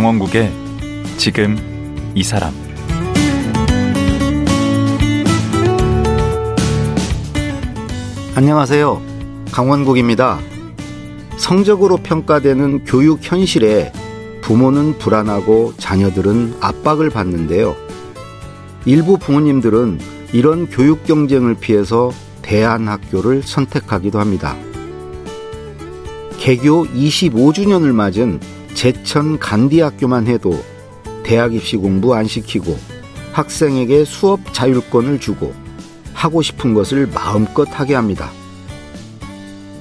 강원국의 지금 이 사람 안녕하세요. 강원국입니다. 성적으로 평가되는 교육 현실에 부모는 불안하고 자녀들은 압박을 받는데요. 일부 부모님들은 이런 교육 경쟁을 피해서 대안학교를 선택하기도 합니다. 개교 25주년을 맞은 제천 간디학교만 해도 대학 입시 공부 안 시키고 학생에게 수업 자율권을 주고 하고 싶은 것을 마음껏 하게 합니다.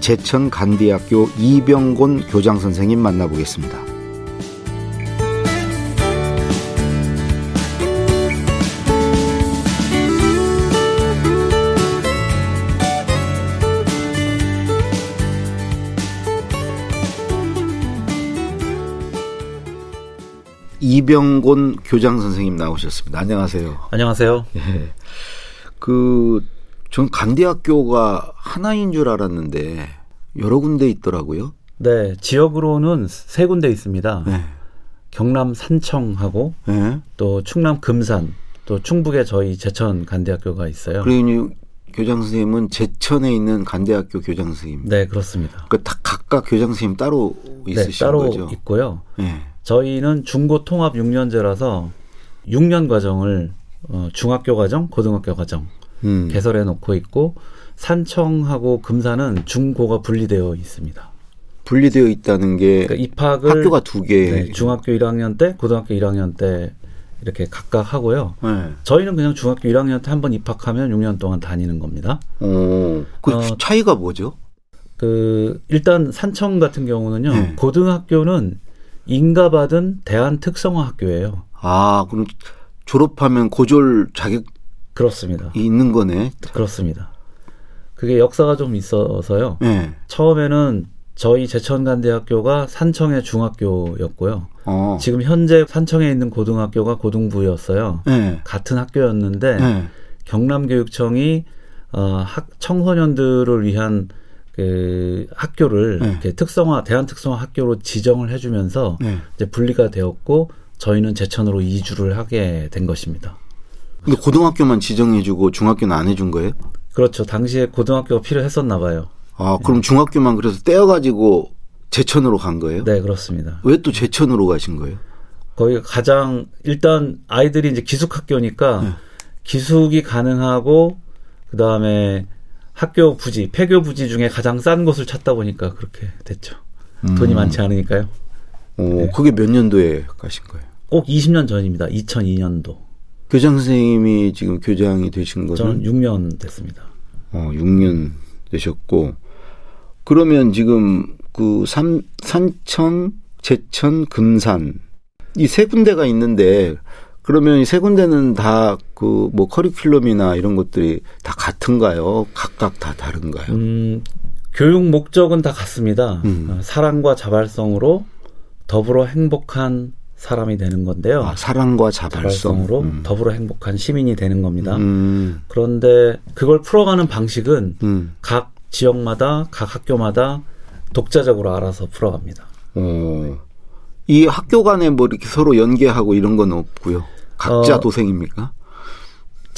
제천 간디학교 이병곤 교장 선생님 만나보겠습니다. 이병곤 교장 선생님 나오셨습니다. 안녕하세요. 안녕하세요. 예. 그, 전 간디학교가 하나인 줄 알았는데 여러 군데 있더라고요. 네, 지역으로는 세 군데 있습니다. 네. 경남 산청하고 네. 또 충남 금산 또 충북에 저희 제천 간대학교가 있어요. 그러니 교장 선생님은 제천에 있는 간대학교 교장 선생님. 네, 그렇습니다. 그다 각각 교장 선생님 따로 네, 있으신 따로 거죠? 있고요. 네. 저희는 중고 통합 6년제라서 6년 과정을 어, 중학교 과정, 고등학교 과정 음. 개설해 놓고 있고 산청하고 금산은 중고가 분리되어 있습니다. 분리되어 있다는 게 그러니까 입학을 학교가 두 개. 네, 중학교 1학년 때, 고등학교 1학년 때 이렇게 각각 하고요. 네. 저희는 그냥 중학교 1학년 때 한 번 입학하면 6년 동안 다니는 겁니다. 어, 그 어, 차이가 뭐죠? 그 일단 산청 같은 경우는요. 네. 고등학교는 인가받은 대한 특성화 학교예요. 아, 그럼 졸업하면 고졸 자격이 그렇습니다. 있는 거네. 그렇습니다. 그게 역사가 좀 있어서요. 네. 처음에는 저희 제천간대학교가 산청의 중학교였고요. 어. 지금 현재 산청에 있는 고등학교가 고등부였어요. 네. 같은 학교였는데 네. 경남교육청이 어, 학 청소년들을 위한 그 학교를 네. 이렇게 특성화 대한 특성화 학교로 지정을 해주면서 네. 이제 분리가 되었고 저희는 제천으로 이주를 하게 된 것입니다. 근데 고등학교만 지정해주고 중학교는 안 해준 거예요? 그렇죠. 당시에 고등학교가 필요했었나 봐요. 아, 그럼 중학교만 그래서 떼어가지고 제천으로 간 거예요? 네, 그렇습니다. 왜 또 제천으로 가신 거예요? 거기가 가장 일단 아이들이 이제 기숙학교니까 네. 기숙이 가능하고 그 다음에 학교 부지, 폐교 부지 중에 가장 싼 곳을 찾다 보니까 그렇게 됐죠. 돈이 음. 많지 않으니까요. 어, 네. 그게 몇 년도에 가신 거예요? 꼭 20년 전입니다. 2002년도. 교장 선생님이 지금 교장이 되신 거는 저는 6년 됐습니다. 어, 6년 되셨고 그러면 지금 그 삼, 산청, 제천, 금산 이 세 군데가 있는데 그러면 이 세 군데는 다 그 뭐 커리큘럼이나 이런 것들이 다 같은가요? 각각 다 다른가요? 음, 교육 목적은 다 같습니다. 음. 어, 사랑과 자발성으로 더불어 행복한 사람이 되는 건데요. 아, 사랑과 자발성. 자발성 으로 음. 더불어 행복한 시민이 되는 겁니다. 음, 그런데 그걸 풀어가는 방식은 음. 각 지역마다 각 학교마다 독자적으로 알아서 풀어갑니다. 어. 이 학교 간에 뭐 이렇게 서로 연계하고 이런 건 없고요. 각자 어, 도생입니까?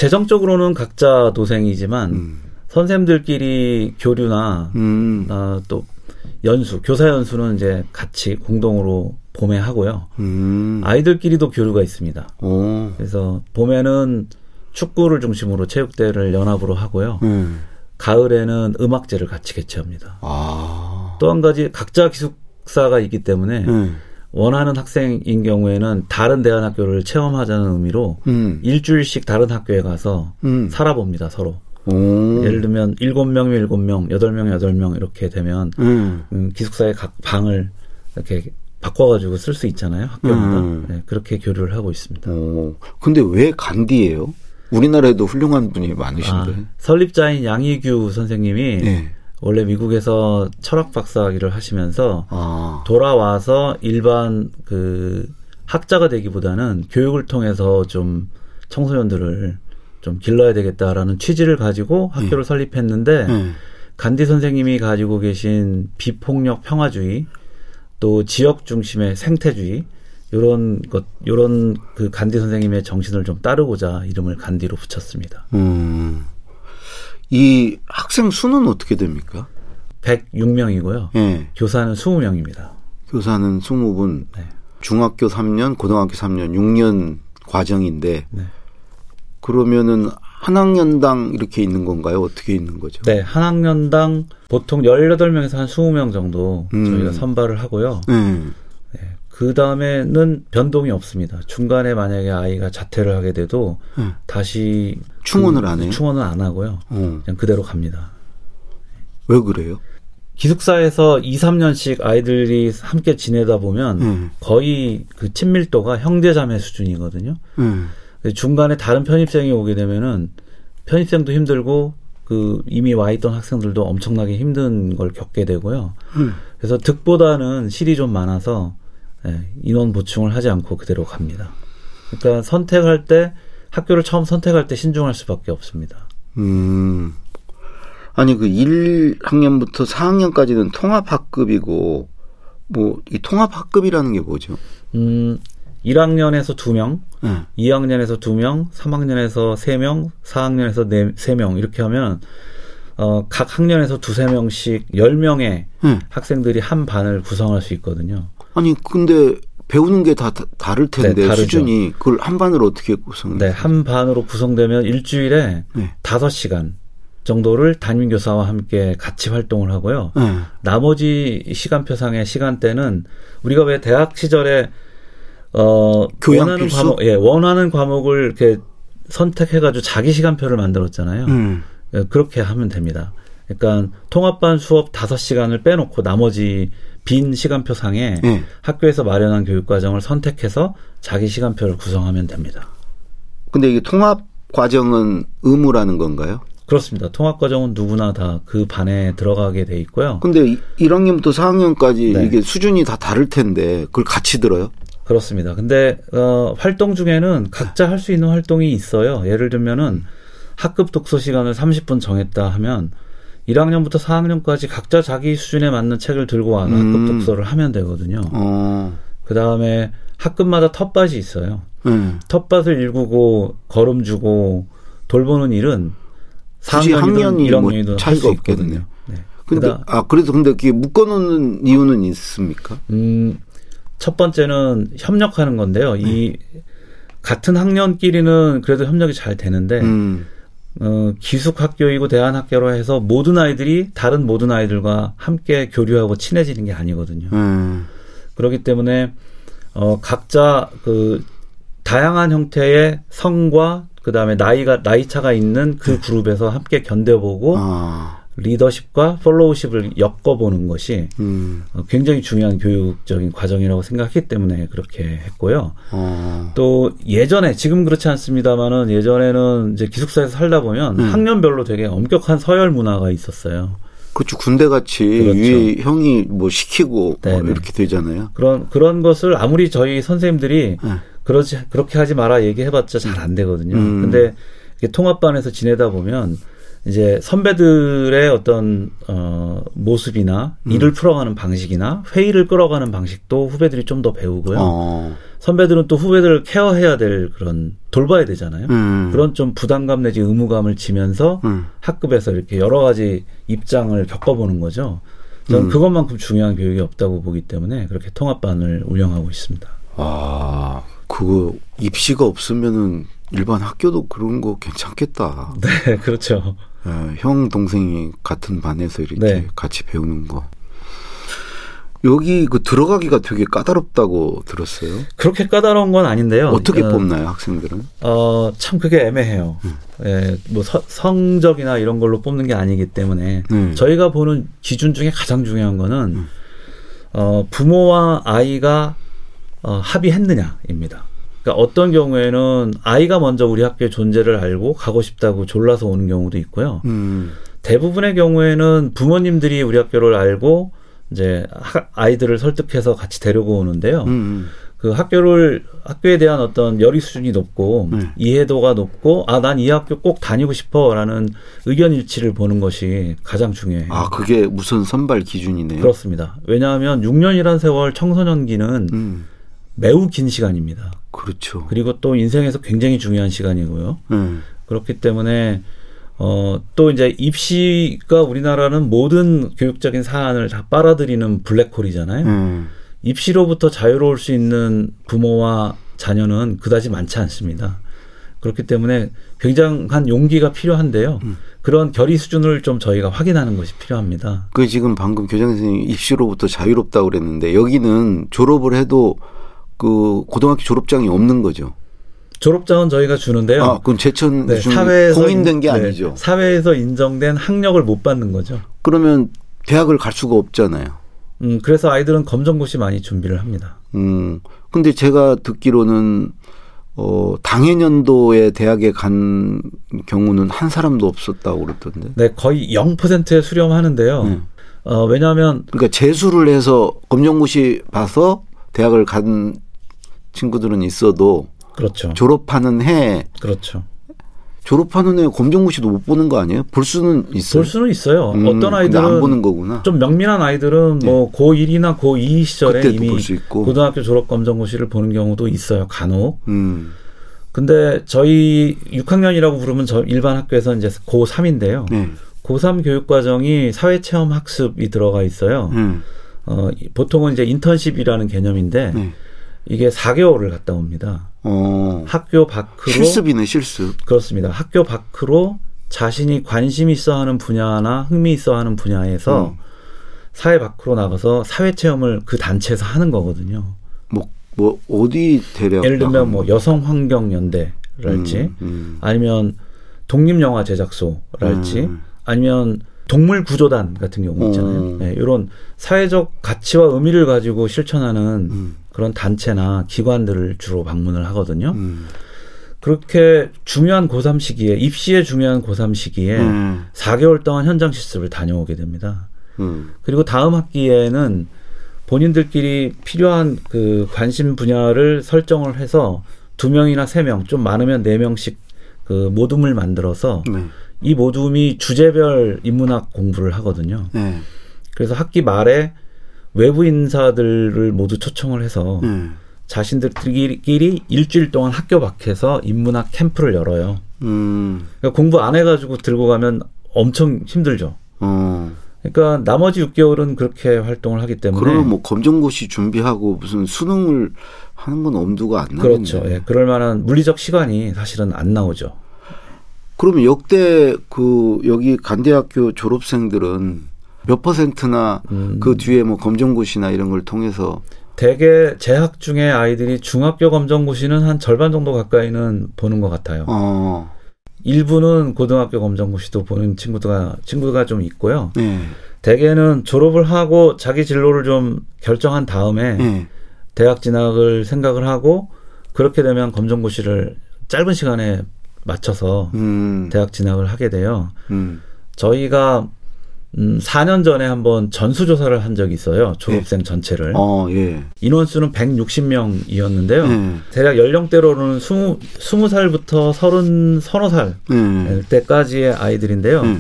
재정적으로는 각자 도생이지만 음. 선생님들끼리 교류나 음. 아, 또 연수, 교사 연수는 이제 같이 공동으로 봄에 하고요. 음. 아이들끼리도 교류가 있습니다. 오. 그래서 봄에는 축구를 중심으로 체육대회를 연합으로 하고요. 음. 가을에는 음악제를 같이 개최합니다. 아. 또한 가지 각자 기숙사가 있기 때문에 음. 원하는 학생인 경우에는 다른 대안학교를 체험하자는 의미로 음. 일주일씩 다른 학교에 가서 음. 살아봅니다, 서로. 오. 예를 들면 일곱 명이면 일곱 명, 여덟 명이 여덟 명 이렇게 되면 음. 음, 기숙사의 각 방을 이렇게 바꿔가지고 쓸 수 있잖아요, 학교마다. 음. 네, 그렇게 교류를 하고 있습니다. 오. 근데 왜 간디예요? 우리나라에도 훌륭한 분이 아, 많으신데. 설립자인 양희규 선생님이 네. 원래 미국에서 철학 박사학위를 하시면서 아. 돌아와서 일반 그 학자가 되기보다는 교육을 통해서 좀 청소년들을 좀 길러야 되겠다라는 취지를 가지고 학교를 설립했는데 네. 간디 선생님이 가지고 계신 비폭력 평화주의 또 지역 중심의 생태주의 요런 것 요런 그 간디 선생님의 정신을 좀 따르고자 이름을 간디로 붙였습니다. 음. 이 학생 수는 어떻게 됩니까? 106명이고요. 예. 교사는 20명입니다. 교사는 20분, 네. 중학교 3년, 고등학교 3년, 6년 과정인데 네. 그러면은 한 학년당 이렇게 있는 건가요? 어떻게 있는 거죠? 네, 한 학년당 보통 18명에서 한 20명 정도 음. 저희가 선발을 하고요. 네. 그 다음에는 변동이 없습니다. 중간에 만약에 아이가 자퇴를 하게 돼도 네. 다시 충원을 그- 안 해요? 충원을 안 하고요. 어. 그냥 그대로 갑니다. 왜 그래요? 기숙사에서 2, 3년씩 아이들이 함께 지내다 보면 음. 거의 그 친밀도가 형제자매 수준이거든요. 네. 근데 중간에 다른 편입생이 오게 되면은 편입생도 힘들고 그 이미 와 있던 학생들도 엄청나게 힘든 걸 겪게 되고요. 음. 그래서 득보다는 실이 좀 많아서 예, 인원 보충을 하지 않고 그대로 갑니다. 그러니까 선택할 때 학교를 처음 선택할 때 신중할 수밖에 없습니다. 음. 아니 그 1학년부터 4학년까지는 통합 학급이고 뭐 이 통합 학급이라는 게 뭐죠? 음, 1학년에서 2명, 네. 2학년에서 2명, 3학년에서 3명, 4학년에서 4, 3명 이렇게 하면 어, 각 학년에서 두세 명씩 10명의 네. 학생들이 한 반을 구성할 수 있거든요. 아니 근데 배우는 게 다 다를 텐데 네. 수준이 그걸 한 반으로 어떻게 구성해요? 네, 한 반으로 구성되면 일주일에 네. 다섯 시간 정도를 담임 교사와 함께 같이 활동을 하고요. 네. 나머지 시간표상의 시간대는 우리가 왜 대학 시절에 어 교양 원하는 필수? 과목 예, 원하는 과목을 이렇게 선택해 가지고 자기 시간표를 만들었잖아요. 음. 예, 그렇게 하면 됩니다. 그러니까 통합반 수업 다섯 시간을 빼놓고 나머지 빈 시간표 상에 네. 학교에서 마련한 교육 과정을 선택해서 자기 시간표를 구성하면 됩니다. 근데 이게 통합 과정은 의무라는 건가요? 그렇습니다. 통합 과정은 누구나 다 그 반에 들어가게 돼 있고요. 근데 1학년부터 4학년까지 네. 이게 수준이 다 다를 텐데 그걸 같이 들어요? 그렇습니다. 근데 어, 활동 중에는 각자 할 수 있는 활동이 있어요. 예를 들면은 학급 독서 시간을 30분 정했다 하면 1학년부터 4학년까지 각자 자기 수준에 맞는 책을 들고 와서 음. 학급 독서를 하면 되거든요. 어. 그 다음에 학급마다 텃밭이 있어요. 네. 텃밭을 일구고 걸음 주고 돌보는 일은 굳이 4학년이든 학년이 1학년이든 뭐할 차이가. 있거든요. 네. 근데 그다- 아 그래도 근데 그게 묶어놓는 이유는 있습니까? 음, 첫 번째는 협력하는 건데요. 네. 이 같은 학년끼리는 그래도 협력이 잘 되는데 음. 어, 기숙학교이고 대안학교로 해서 모든 아이들이 다른 모든 아이들과 함께 교류하고 친해지는 게 아니거든요. 음. 그렇기 때문에 어, 각자 그 다양한 형태의 성과 그 다음에 나이가 나이 차가 있는 그 그룹에서 함께 견뎌보고 네. 아. 리더십과 팔로우십을 엮어보는 것이 음. 어, 굉장히 중요한 교육적인 과정이라고 생각했기 때문에 그렇게 했고요. 어. 또 예전에 지금 그렇지 않습니다만은 예전에는 이제 기숙사에서 살다 보면 음. 학년별로 되게 엄격한 서열 문화가 있었어요. 그렇죠. 군대 같이 그렇죠. 위에 형이 뭐 시키고 뭐 네네. 이렇게 되잖아요. 그런 그런 것을 아무리 저희 선생님들이 네. 그러지 그렇게 하지 마라 얘기해봤자 잘 안 되거든요. 음. 근데 통합반에서 지내다 보면 이제 선배들의 어떤 어 모습이나 음. 일을 풀어가는 방식이나 회의를 끌어가는 방식도 후배들이 좀 더 배우고요. 어. 선배들은 또 후배들을 케어해야 될 그런 돌봐야 되잖아요. 음. 그런 좀 부담감 내지 의무감을 지면서 음. 학급에서 이렇게 여러 가지 입장을 겪어보는 거죠. 저는 음. 그것만큼 중요한 교육이 없다고 보기 때문에 그렇게 통합반을 운영하고 있습니다. 아, 그거 입시가 없으면은 일반 학교도 그런 거 괜찮겠다. 네, 그렇죠. 예, 형 동생이 같은 반에서 이렇게 네. 같이 배우는 거. 여기 그 들어가기가 되게 까다롭다고 들었어요. 그렇게 까다로운 건 아닌데요. 어떻게 어, 뽑나요, 학생들은? 어, 참 그게 애매해요. 음. 예, 뭐 서- 성적이나 이런 걸로 뽑는 게 아니기 때문에 네. 저희가 보는 기준 중에 가장 중요한 거는 음. 어, 부모와 아이가 어, 합의했느냐입니다. 그러니까 어떤 경우에는 아이가 먼저 우리 학교의 존재를 알고 가고 싶다고 졸라서 오는 경우도 있고요. 음, 대부분의 경우에는 부모님들이 우리 학교를 알고 이제 하- 아이들을 설득해서 같이 데리고 오는데요. 음, 그 학교를 학교에 대한 어떤 열의 수준이 높고 네. 이해도가 높고 아 난 이 학교 꼭 다니고 싶어라는 의견 일치를 보는 것이 가장 중요해요. 아, 그게 우선 선발 기준이네요. 그렇습니다. 왜냐하면 6년이란 세월 청소년기는 음, 매우 긴 시간입니다. 그렇죠. 그리고 또 인생에서 굉장히 중요한 시간이고요. 음. 그렇기 때문에 어, 또 이제 입시가 우리나라는 모든 교육적인 사안을 다 빨아들이는 블랙홀이잖아요. 음. 입시로부터 자유로울 수 있는 부모와 자녀는 그다지 많지 않습니다. 그렇기 때문에 굉장한 용기가 필요한데요. 음. 그런 결의 수준을 좀 저희가 확인하는 것이 필요합니다. 그 지금 방금 교장 선생님이 입시로부터 자유롭다고 그랬는데 여기는 졸업을 해도 그 고등학교 졸업장이 없는 거죠. 졸업장은 저희가 주는데요. 아, 그건 제천 네, 중 사회에서 공인된 게 인- 네, 아니죠. 사회에서 인정된 학력을 못 받는 거죠. 그러면 대학을 갈 수가 없잖아요. 음, 그래서 아이들은 검정고시 많이 준비를 합니다. 음. 근데 제가 듣기로는 어, 당해년도에 대학에 간 경우는 한 사람도 없었다고 그랬던데. 네, 거의 0%에 수렴하는데요. 음. 어, 왜냐하면 그러니까 재수를 해서 검정고시 봐서 대학을 간 친구들은 있어도 그렇죠. 졸업하는 해 그렇죠. 졸업하는 해 검정고시도 못 보는 거 아니에요? 볼 수는 있어요. 볼 수는 있어요. 음, 어떤 아이들은 안 보는 거구나. 좀 명민한 아이들은 뭐 고1이나 고2 시절에 이미 볼수 있고. 고등학교 졸업 검정고시를 보는 경우도 있어요. 간혹. 음. 근데 저희 6학년이라고 부르면 저 일반 학교에서 이제 고3인데요. 네. 고3 교육 과정이 사회 체험 학습이 들어가 있어요. 음. 어, 이- 보통은 이제 인턴십이라는 개념인데 네. 이게 4개월을 갔다 옵니다. 어. 학교 밖으로 실습이네 실습. 그렇습니다. 학교 밖으로 자신이 관심 있어 하는 분야나 흥미 있어 하는 분야에서 음. 사회 밖으로 나가서 사회 체험을 그 단체에서 하는 거거든요. 뭐, 뭐 어디 대략 예를 들면 뭐? 여성 환경 연대랄지 음, 음. 아니면 독립 영화 제작소랄지 음. 아니면 동물 구조단 같은 경우 있잖아요. 음. 네, 이런 사회적 가치와 의미를 가지고 실천하는 음. 그런 단체나 기관들을 주로 방문을 하거든요. 음. 그렇게 중요한 고3 시기에 입시에 중요한 고3 시기에 음. 4개월 동안 현장 실습을 다녀오게 됩니다. 음. 그리고 다음 학기에는 본인들끼리 필요한 그 관심 분야를 설정을 해서 두 명이나 세 명, 좀 많으면 네 명씩 그 모둠을 만들어서 네. 이 모둠이 주제별 인문학 공부를 하거든요. 네. 그래서 학기 말에 외부 인사들을 모두 초청을 해서 네. 자신들끼리 일주일 동안 학교 밖에서 인문학 캠프를 열어요. 음. 그러니까 공부 안 해가지고 들고 가면 엄청 힘들죠. 어. 그러니까 나머지 6개월은 그렇게 활동을 하기 때문에 그러면 뭐 검정고시 준비하고 무슨 수능을 하는 건 엄두가 안 나겠네. 그렇죠. 예, 그럴 만한 물리적 시간이 사실은 안 나오죠. 그러면 역대 그 여기 간대학교 졸업생들은 몇 퍼센트나 음. 그 뒤에 뭐 검정고시나 이런 걸 통해서 대개 재학 중에 아이들이 중학교 검정고시는 한 절반 정도 가까이는 보는 것 같아요. 어. 일부는 고등학교 검정고시도 보는 친구가 친구가 좀 있고요. 네. 대개는 졸업을 하고 자기 진로를 좀 결정한 다음에 네. 대학 진학을 생각을 하고 그렇게 되면 검정고시를 짧은 시간에 맞춰서 음. 대학 진학을 하게 돼요. 음. 저희가 음, 4년 전에 한번 전수조사를 한 적이 있어요. 졸업생 전체를. 어, 예. 인원수는 160명이었는데요. 네. 대략 연령대로는 20, 20살부터 30, 서너 살 네. 때까지의 아이들인데요. 네.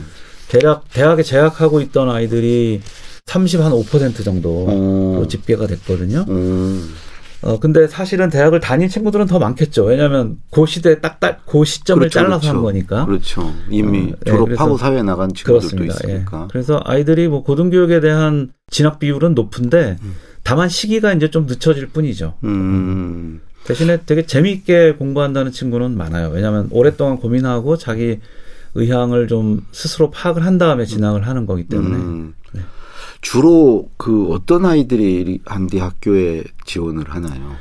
대략 대학에 재학하고 있던 아이들이 30 한 5% 정도로 어. 집계가 됐거든요. 어. 어 근데 사실은 대학을 다닌 친구들은 더 많겠죠. 왜냐하면 그 시대 딱딱그 시점을 그렇죠, 잘라서 그렇죠. 한 거니까. 그렇죠. 이미 어, 예, 졸업하고 그래서- 사회에 나간 친구들도 그렇습니다. 예. 있으니까. 그래서 아이들이 뭐 고등교육에 대한 진학 비율은 높은데 음. 다만 시기가 이제 좀 늦춰질 뿐이죠. 음. 대신에 되게 재미있게 공부한다는 친구는 많아요. 왜냐하면 오랫동안 고민하고 자기 의향을 좀 스스로 파악을 한 다음에 진학을 하는 거기 때문에 음. 네. 주로 그 어떤 아이들이 한디 학교에 지원을 하나요?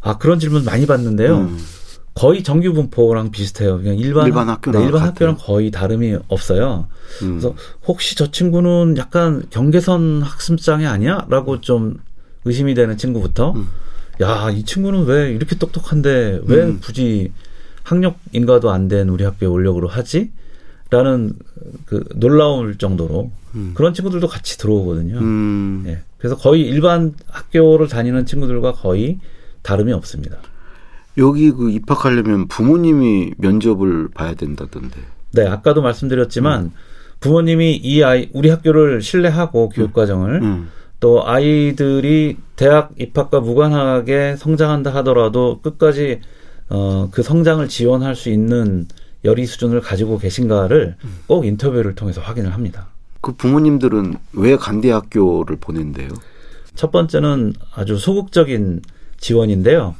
아 그런 질문 많이 받는데요. 음. 거의 정규 분포랑 비슷해요. 그냥 일반, 일반 학교랑 네, 일반 같아요. 학교랑 거의 다름이 없어요. 음. 그래서 혹시 저 친구는 약간 경계선 학습장애 아니야?라고 좀 의심이 되는 친구부터 음. 야이 친구는 왜 이렇게 똑똑한데 왜 음. 굳이 학력 인가도 안 된 우리 학교에 오려고 하지? 라는 그 놀라울 정도로 음. 그런 친구들도 같이 들어오거든요. 음. 예. 그래서 거의 일반 학교를 다니는 친구들과 거의 다름이 없습니다. 여기 그 입학하려면 부모님이 면접을 봐야 된다던데. 네, 아까도 말씀드렸지만 부모님이 이 아이 우리 학교를 신뢰하고 교육 과정을 음. 또 아이들이 대학 입학과 무관하게 성장한다 하더라도 끝까지 어, 그 성장을 지원할 수 있는 열의 수준을 가지고 계신가를 꼭 인터뷰를 통해서 확인을 합니다. 그 부모님들은 왜 간대학교를 보낸대요? 첫 번째는 아주 소극적인 지원인데요.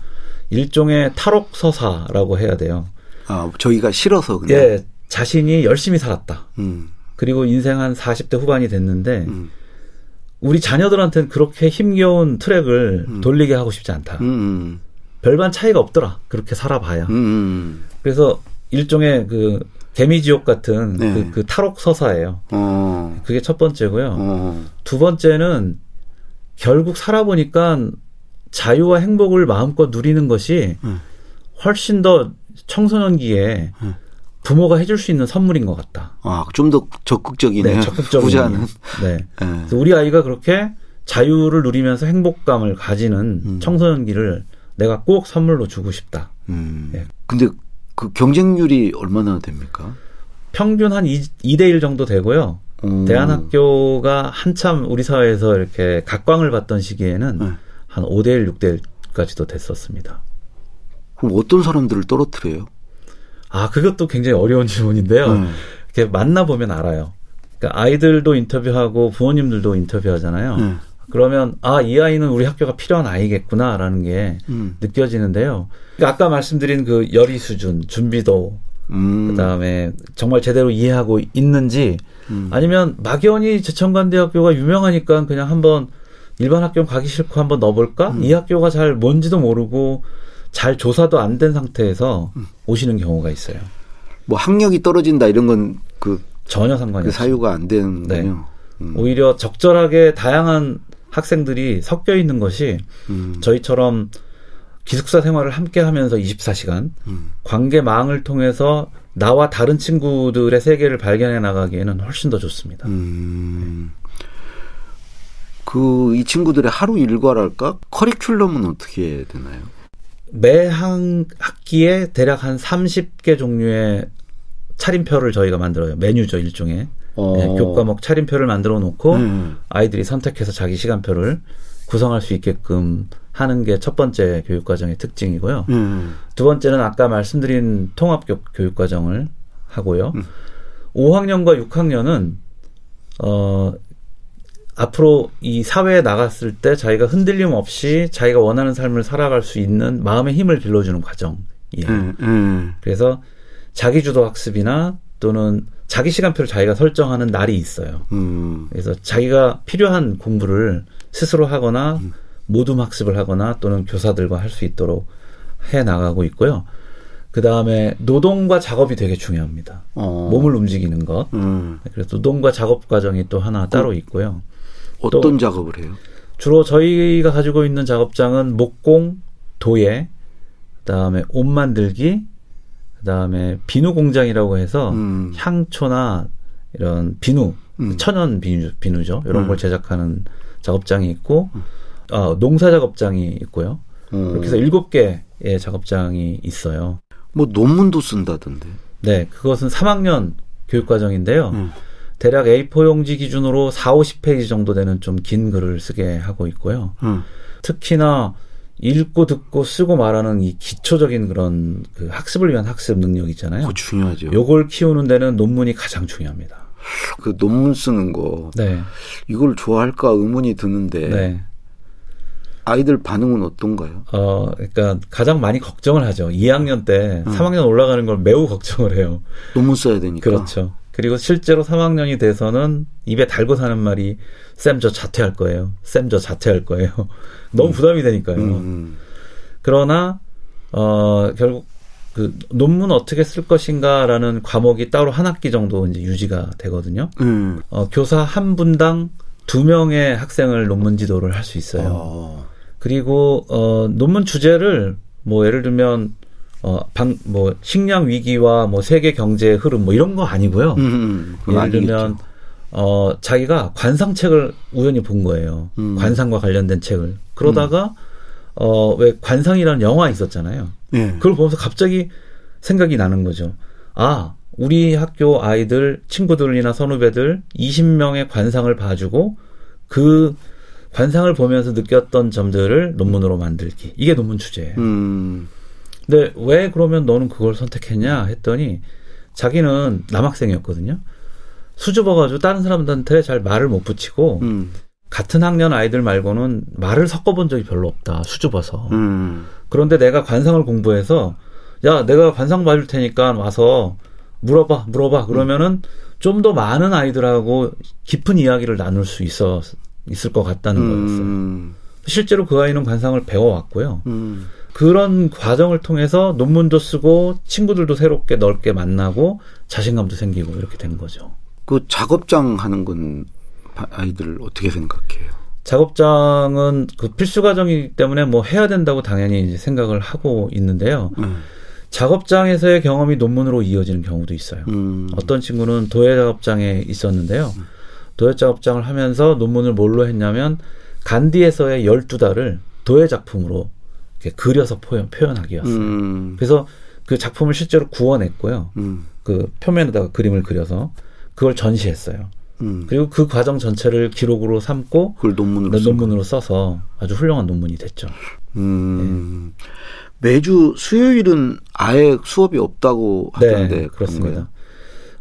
일종의 탈옥 서사라고 해야 돼요. 아, 저희가 싫어서 그냥. 예, 자신이 열심히 살았다. 음, 그리고 인생 한 40대 후반이 됐는데 음, 우리 자녀들한테는 그렇게 힘겨운 트랙을 음. 돌리게 하고 싶지 않다. 음, 별반 차이가 없더라. 그렇게 살아봐야. 음, 음. 그래서 일종의 그 개미지옥 같은 네. 그, 그 탈옥 서사예요. 어, 그게 첫 번째고요. 어, 두 번째는 결국 살아보니까 자유와 행복을 마음껏 누리는 것이 음. 훨씬 더 청소년기에 음. 부모가 해줄 수 있는 선물인 것 같다. 아, 좀 더 적극적이네요. 적극적인. 후자는. 네. 예. 그래서 우리 아이가 그렇게 자유를 누리면서 행복감을 가지는 음. 청소년기를 내가 꼭 선물로 주고 싶다. 음. 네. 근데 그 경쟁률이 얼마나 됩니까? 평균 한 2, 대1 정도 되고요. 음. 대안학교가 한참 우리 사회에서 이렇게 각광을 받던 시기에는 네. 한 5대1, 6대1까지도 됐었습니다. 그럼 어떤 사람들을 떨어뜨려요? 아, 그것도 굉장히 어려운 질문인데요. 네. 이렇게 만나보면 알아요. 그러니까 아이들도 인터뷰하고 부모님들도 인터뷰하잖아요. 네. 그러면, 아, 이 아이는 우리 학교가 필요한 아이겠구나라는 게 음. 느껴지는데요. 그러니까 아까 말씀드린 그 열의 수준, 준비도, 음. 그다음에 정말 제대로 이해하고 있는지 음. 아니면 막연히 제천관대학교가 유명하니까 그냥 한번 일반 학교 가기 싫고 한번 넣어볼까? 음. 이 학교가 잘 뭔지도 모르고 잘 조사도 안 된 상태에서 음. 오시는 경우가 있어요. 뭐 학력이 떨어진다 이런 건 그 전혀 상관이 그 없어요. 사유가 안 되는군요. 네. 음. 오히려 적절하게 다양한 학생들이 섞여 있는 것이 음. 저희처럼 기숙사 생활을 함께 하면서 24시간 음. 관계망을 통해서 나와 다른 친구들의 세계를 발견해 나가기에는 훨씬 더 좋습니다. 음. 그이 친구들의 하루 일과랄까 커리큘럼은 어떻게 되나요? 매 한 학기에 대략 한 30개 종류의 차림표를 저희가 만들어요. 메뉴죠, 일종의. 어. 네, 교과목 차림표를 만들어 놓고 음. 아이들이 선택해서 자기 시간표를 구성할 수 있게끔 하는 게 첫 번째 교육과정의 특징이고요. 음. 두 번째는 아까 말씀드린 통합 교- 교육과정을 하고요. 음. 5학년과 6학년은 어 앞으로 이 사회에 나갔을 때 자기가 흔들림 없이 자기가 원하는 삶을 살아갈 수 있는 마음의 힘을 길러주는 과정이에요. 음. 음. 그래서 자기주도 학습이나 또는 자기 시간표를 자기가 설정하는 날이 있어요. 음. 그래서 자기가 필요한 공부를 스스로 하거나 모둠 학습을 하거나 또는 교사들과 할 수 있도록 해 나가고 있고요. 그 다음에 노동과 작업이 되게 중요합니다. 어. 몸을 움직이는 것. 음. 그래서 노동과 작업 과정이 또 하나 따로 있고요. 어떤 작업을 해요? 주로 저희가 가지고 있는 작업장은 목공, 도예, 그다음에 옷 만들기, 그다음에 비누 공장이라고 해서 음. 향초나 이런 비누, 음. 천연 비누, 비누죠. 이런 음. 걸 제작하는 작업장이 있고, 어, 농사 작업장이 있고요. 어. 그렇게 해서 일곱 개의 작업장이 있어요. 뭐 논문도 쓴다던데. 네, 그것은 3학년 교육 과정인데요. 음. 대략 A4 용지 기준으로 4, 50페이지 정도 되는 좀 긴 글을 쓰게 하고 있고요. 음. 특히나 읽고 듣고 쓰고 말하는 이 기초적인 그런 그 학습을 위한 학습 능력 있잖아요. 그거 중요하죠. 요걸 키우는 데는 논문이 가장 중요합니다. 그 논문 쓰는 거 네. 이걸 좋아할까 의문이 드는데 네. 아이들 반응은 어떤가요? 어, 그러니까 가장 많이 걱정을 하죠. 2학년 때 음. 3학년 올라가는 걸 매우 걱정을 해요. 논문 써야 되니까. 그렇죠. 그리고 실제로 3학년이 돼서는 입에 달고 사는 말이 쌤 저 자퇴할 거예요. 쌤 저 자퇴할 거예요. 너무 부담이 되니까요. 음. 그러나 어 결국 그 논문 어떻게 쓸 것인가라는 과목이 따로 한 학기 정도 이제 유지가 되거든요. 음. 어, 교사 한 분당 두 명의 학생을 논문 지도를 할 수 있어요. 어. 그리고 어 논문 주제를 뭐 예를 들면 어 방 뭐 식량 위기와 뭐 세계 경제의 흐름 뭐 이런 거 아니고요. 음. 그건 예를 아니겠죠. 들면 어 자기가 관상책을 우연히 본 거예요. 음. 관상과 관련된 책을. 그러다가 어왜 관상이라는 영화 있었잖아요. 예. 그걸 보면서 갑자기 생각이 나는 거죠. 아, 우리 학교 아이들, 친구들이나 선후배들 20명의 관상을 봐주고 그 관상을 보면서 느꼈던 점들을 논문으로 만들기. 이게 논문 주제예요. 음. 근데 왜 그러면 너는 그걸 선택했냐 했더니 자기는 남학생이었거든요. 수줍어가지고 다른 사람들한테 잘 말을 못 붙이고 음. 같은 학년 아이들 말고는 말을 섞어본 적이 별로 없다. 수줍어서. 음. 그런데 내가 관상을 공부해서 야 내가 관상 봐줄 테니까 와서 물어봐 물어봐 그러면은 좀 더 많은 아이들하고 깊은 이야기를 나눌 수 있어 있을 것 같다는 거였어요. 음. 실제로 그 아이는 관상을 배워왔고요. 음. 그런 과정을 통해서 논문도 쓰고 친구들도 새롭게 넓게 만나고 자신감도 생기고 이렇게 된 거죠. 그 작업장 하는 건 바- 아이들 어떻게 생각해요? 작업장은 그 필수 과정이기 때문에 뭐 해야 된다고 당연히 생각을 하고 있는데요. 음. 작업장에서의 경험이 논문으로 이어지는 경우도 있어요. 음. 어떤 친구는 도예 작업장에 있었는데요. 도예 작업장을 하면서 논문을 뭘로 했냐면 간디에서의 12달을 도예 작품으로 그려서 표현, 표현하기였어요. 음. 그래서 그 작품을 실제로 구워냈고요. 음. 그 표면에다가 그림을 그려서 그걸 전시했어요. 음. 그리고 그 과정 전체를 기록으로 삼고 그걸 논문으로 쓴 논문으로 써서 아주 훌륭한 논문이 됐죠. 음. 매주 수요일은 아예 수업이 없다고 하던데 네, 그렇습니다.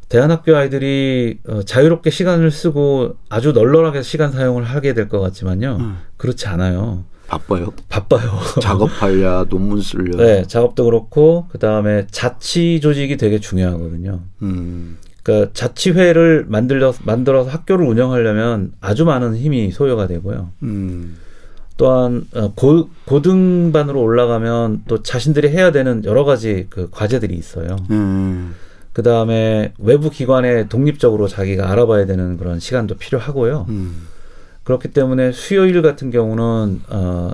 대안학교 아이들이 어, 자유롭게 시간을 쓰고 아주 널널하게 시간 사용을 하게 될 것 같지만요. 음. 그렇지 않아요. 바빠요. 바빠요. 작업하랴 논문 쓰려. 네, 작업도 그렇고 그 다음에 자치 조직이 되게 중요하거든요. 음. 그러니까 자치회를 만들어 만들어서 학교를 운영하려면 아주 많은 힘이 소요가 되고요. 음. 또한 어, 고, 고등반으로 올라가면 또 자신들이 해야 되는 여러 가지 그 과제들이 있어요. 음. 그 다음에 외부 기관에 독립적으로 자기가 알아봐야 되는 그런 시간도 필요하고요. 음. 그렇기 때문에 수요일 같은 경우는 어,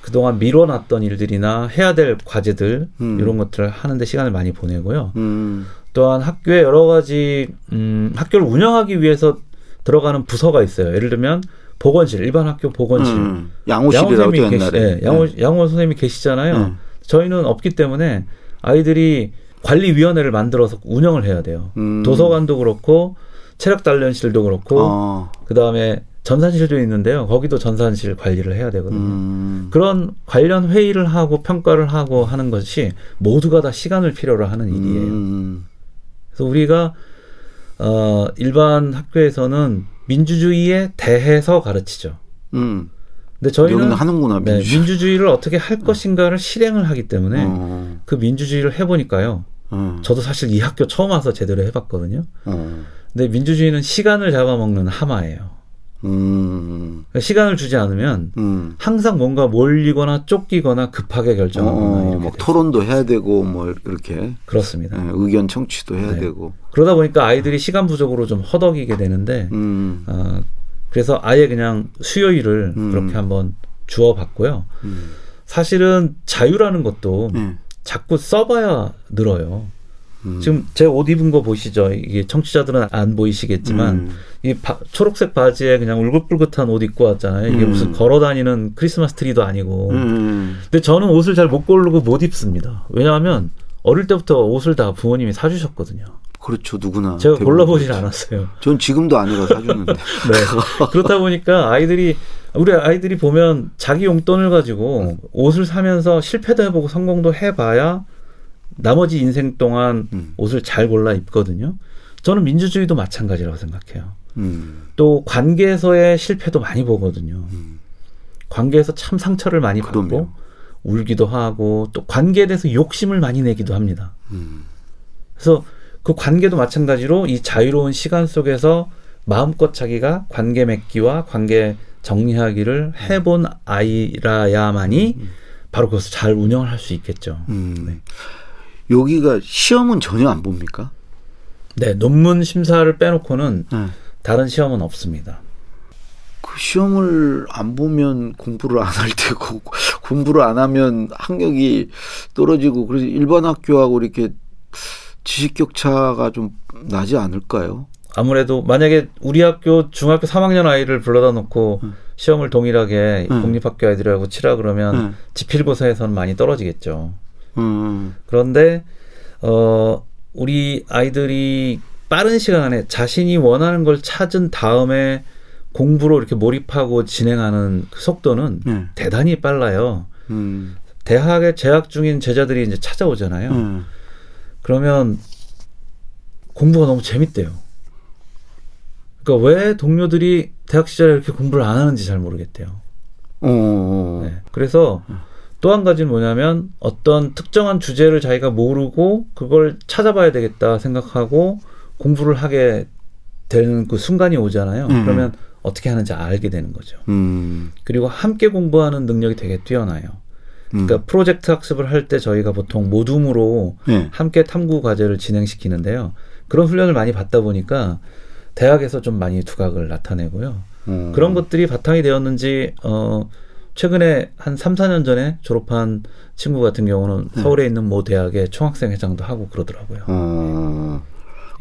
그동안 미뤄놨던 일들이나 해야 될 과제들 음. 이런 것들을 하는데 시간을 많이 보내고요. 음. 또한 학교에 여러 가지 음, 학교를 운영하기 위해서 들어가는 부서가 있어요. 예를 들면 보건실, 일반 학교 보건실. 음. 양호실이라고 또 선생님이 계시. 예, 양호, 양호 선생님이 계시잖아요. 네. 저희는 없기 때문에 아이들이 관리위원회를 만들어서 운영을 해야 돼요. 음. 도서관도 그렇고 체력 단련실도 그렇고 어. 그 다음에 전산실도 있는데요. 거기도 전산실 관리를 해야 되거든요. 음. 그런 관련 회의를 하고 평가를 하고 하는 것이 모두가 다 시간을 필요로 하는 일이에요. 음. 그래서 우리가 어 일반 학교에서는 민주주의에 대해서 가르치죠. 음. 근데 저희는 하는구나 네, 민주주의. 민주주의를 어떻게 할 것인가를 실행을 하기 때문에 어. 그 민주주의를 해보니까요. 어. 저도 사실 이 학교 처음 와서 제대로 해봤거든요. 어. 근데 민주주의는 시간을 잡아먹는 하마예요. 음. 그러니까 시간을 주지 않으면 음. 항상 뭔가 몰리거나 쫓기거나 급하게 결정하거나 어, 막 돼요. 토론도 해야 되고 뭐 이렇게 그렇습니다. 예, 의견 청취도 해야 네. 되고. 그러다 보니까 아이들이 시간 부족으로 좀 허덕이게 되는데 음. 어, 그래서 아예 그냥 수요일을 음. 그렇게 한번 주어봤고요. 음. 사실은 자유라는 것도 예. 자꾸 써봐야 늘어요. 음. 지금 제 옷 입은 거 보시죠. 이게 청취자들은 안 보이시겠지만 음. 이 바- 초록색 바지에 그냥 울긋불긋한 옷 입고 왔잖아요. 이게 음. 무슨 걸어 다니는 크리스마스 트리도 아니고. 음. 근데 저는 옷을 잘 못 고르고 못 입습니다. 왜냐하면 어릴 때부터 옷을 다 부모님이 사주셨거든요. 그렇죠 누구나. 제가 골라보질 그렇죠. 않았어요. 전 지금도 아내가 사주는데. 네. 그렇다 보니까 아이들이 우리 아이들이 보면 자기 용돈을 가지고 옷을 사면서 실패도 해보고 성공도 해봐야 나머지 인생 동안 음. 옷을 잘 골라 입거든요. 저는 민주주의도 마찬가지라고 생각해요. 음. 또 관계에서의 실패도 많이 보거든요. 음. 관계에서 참 상처를 많이 받고 그럼요. 울기도 하고 또 관계에 대해서 욕심을 많이 내기도 합니다. 음. 그래서 그 관계도 마찬가지로 이 자유로운 시간 속에서 마음껏 자기가 관계 맺기와 관계 정리하기를 해본 아이라야만이 바로 그것을 잘 운영을 할 수 있겠죠. 음. 여기가 시험은 전혀 안 봅니까? 네, 논문 심사를 빼놓고는 네. 다른 시험은 없습니다. 그 시험을 안 보면 공부를 안 할 테고 공부를 안 하면 학력이 떨어지고 그래서 일반 학교하고 이렇게 지식 격차가 좀 나지 않을까요? 아무래도 만약에 우리 학교 중학교 3학년 아이를 불러다 놓고 음. 시험을 동일하게 음. 공립학교 아이들하고 치라 그러면 음. 지필고사에서는 많이 떨어지겠죠. 음. 그런데 어 우리 아이들이 빠른 시간 안에 자신이 원하는 걸 찾은 다음에 공부로 이렇게 몰입하고 진행하는 그 속도는 네. 대단히 빨라요. 음. 대학에 재학 중인 제자들이 이제 찾아오잖아요. 음. 그러면 공부가 너무 재밌대요. 그러니까 왜 동료들이 대학 시절에 이렇게 공부를 안 하는지 잘 모르겠대요. 어. 네. 그래서 또 한 가지는 뭐냐면 어떤 특정한 주제를 자기가 모르고 그걸 찾아봐야 되겠다 생각하고 공부를 하게 되는 그 순간이 오잖아요. 음. 그러면 어떻게 하는지 알게 되는 거죠. 음. 그리고 함께 공부하는 능력이 되게 뛰어나요. 음. 그러니까 프로젝트 학습을 할 때 저희가 보통 모둠으로 네. 함께 탐구 과제를 진행시키는데요. 그런 훈련을 많이 받다 보니까 대학에서 좀 많이 두각을 나타내고요. 어. 그런 것들이 바탕이 되었는지 어 최근에 한 3, 4년 전에 졸업한 친구 같은 경우는 네. 서울에 있는 모 대학의 총학생 회장도 하고 그러더라고요. 어.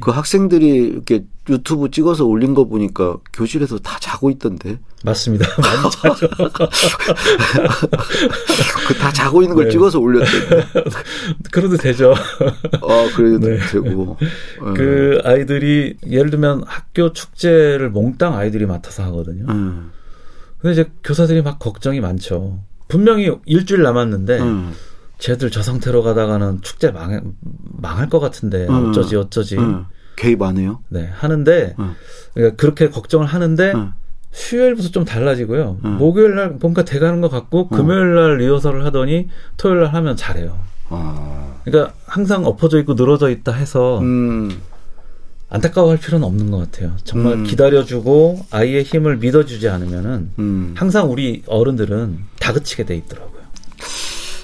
그 학생들이 이렇게 유튜브 찍어서 올린 거 보니까 교실에서 다 자고 있던데. 맞습니다. 많이 자죠. 그 다 자고 있는 걸 네. 찍어서 올렸던데. 그래도 되죠. 아, 그래도 네. 되고. 어. 그 아이들이 예를 들면 학교 축제를 몽땅 아이들이 맡아서 하거든요. 음. 근데 이제 교사들이 막 걱정이 많죠. 분명히 일주일 남았는데 음. 쟤들 저 상태로 가다가는 축제 망, 망할 것 같은데 음. 어쩌지 어쩌지. 음. 개입 안 해요? 네 하는데 음. 그러니까 그렇게 걱정을 하는데 음. 수요일부터 좀 달라지고요. 음. 목요일 날 뭔가 돼가는 것 같고 금요일 날 리허설을 하더니 토요일 날 하면 잘해요. 아. 그러니까 항상 엎어져 있고 늘어져 있다 해서 음. 안타까워할 필요는 없는 것 같아요. 정말 음. 기다려주고 아이의 힘을 믿어주지 않으면은 음. 항상 우리 어른들은 다그치게 돼 있더라고요.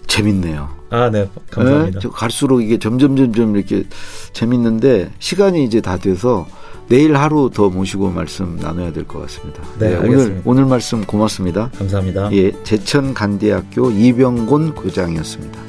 재밌네요. 아, 네, 감사합니다. 네? 저 갈수록 이게 점점 점점 이렇게 재밌는데 시간이 이제 다 돼서 내일 하루 더 모시고 말씀 나눠야 될 것 같습니다. 네, 오늘 알겠습니다. 오늘 말씀 고맙습니다. 감사합니다. 예, 제천 간대학교 이병곤 교장이었습니다.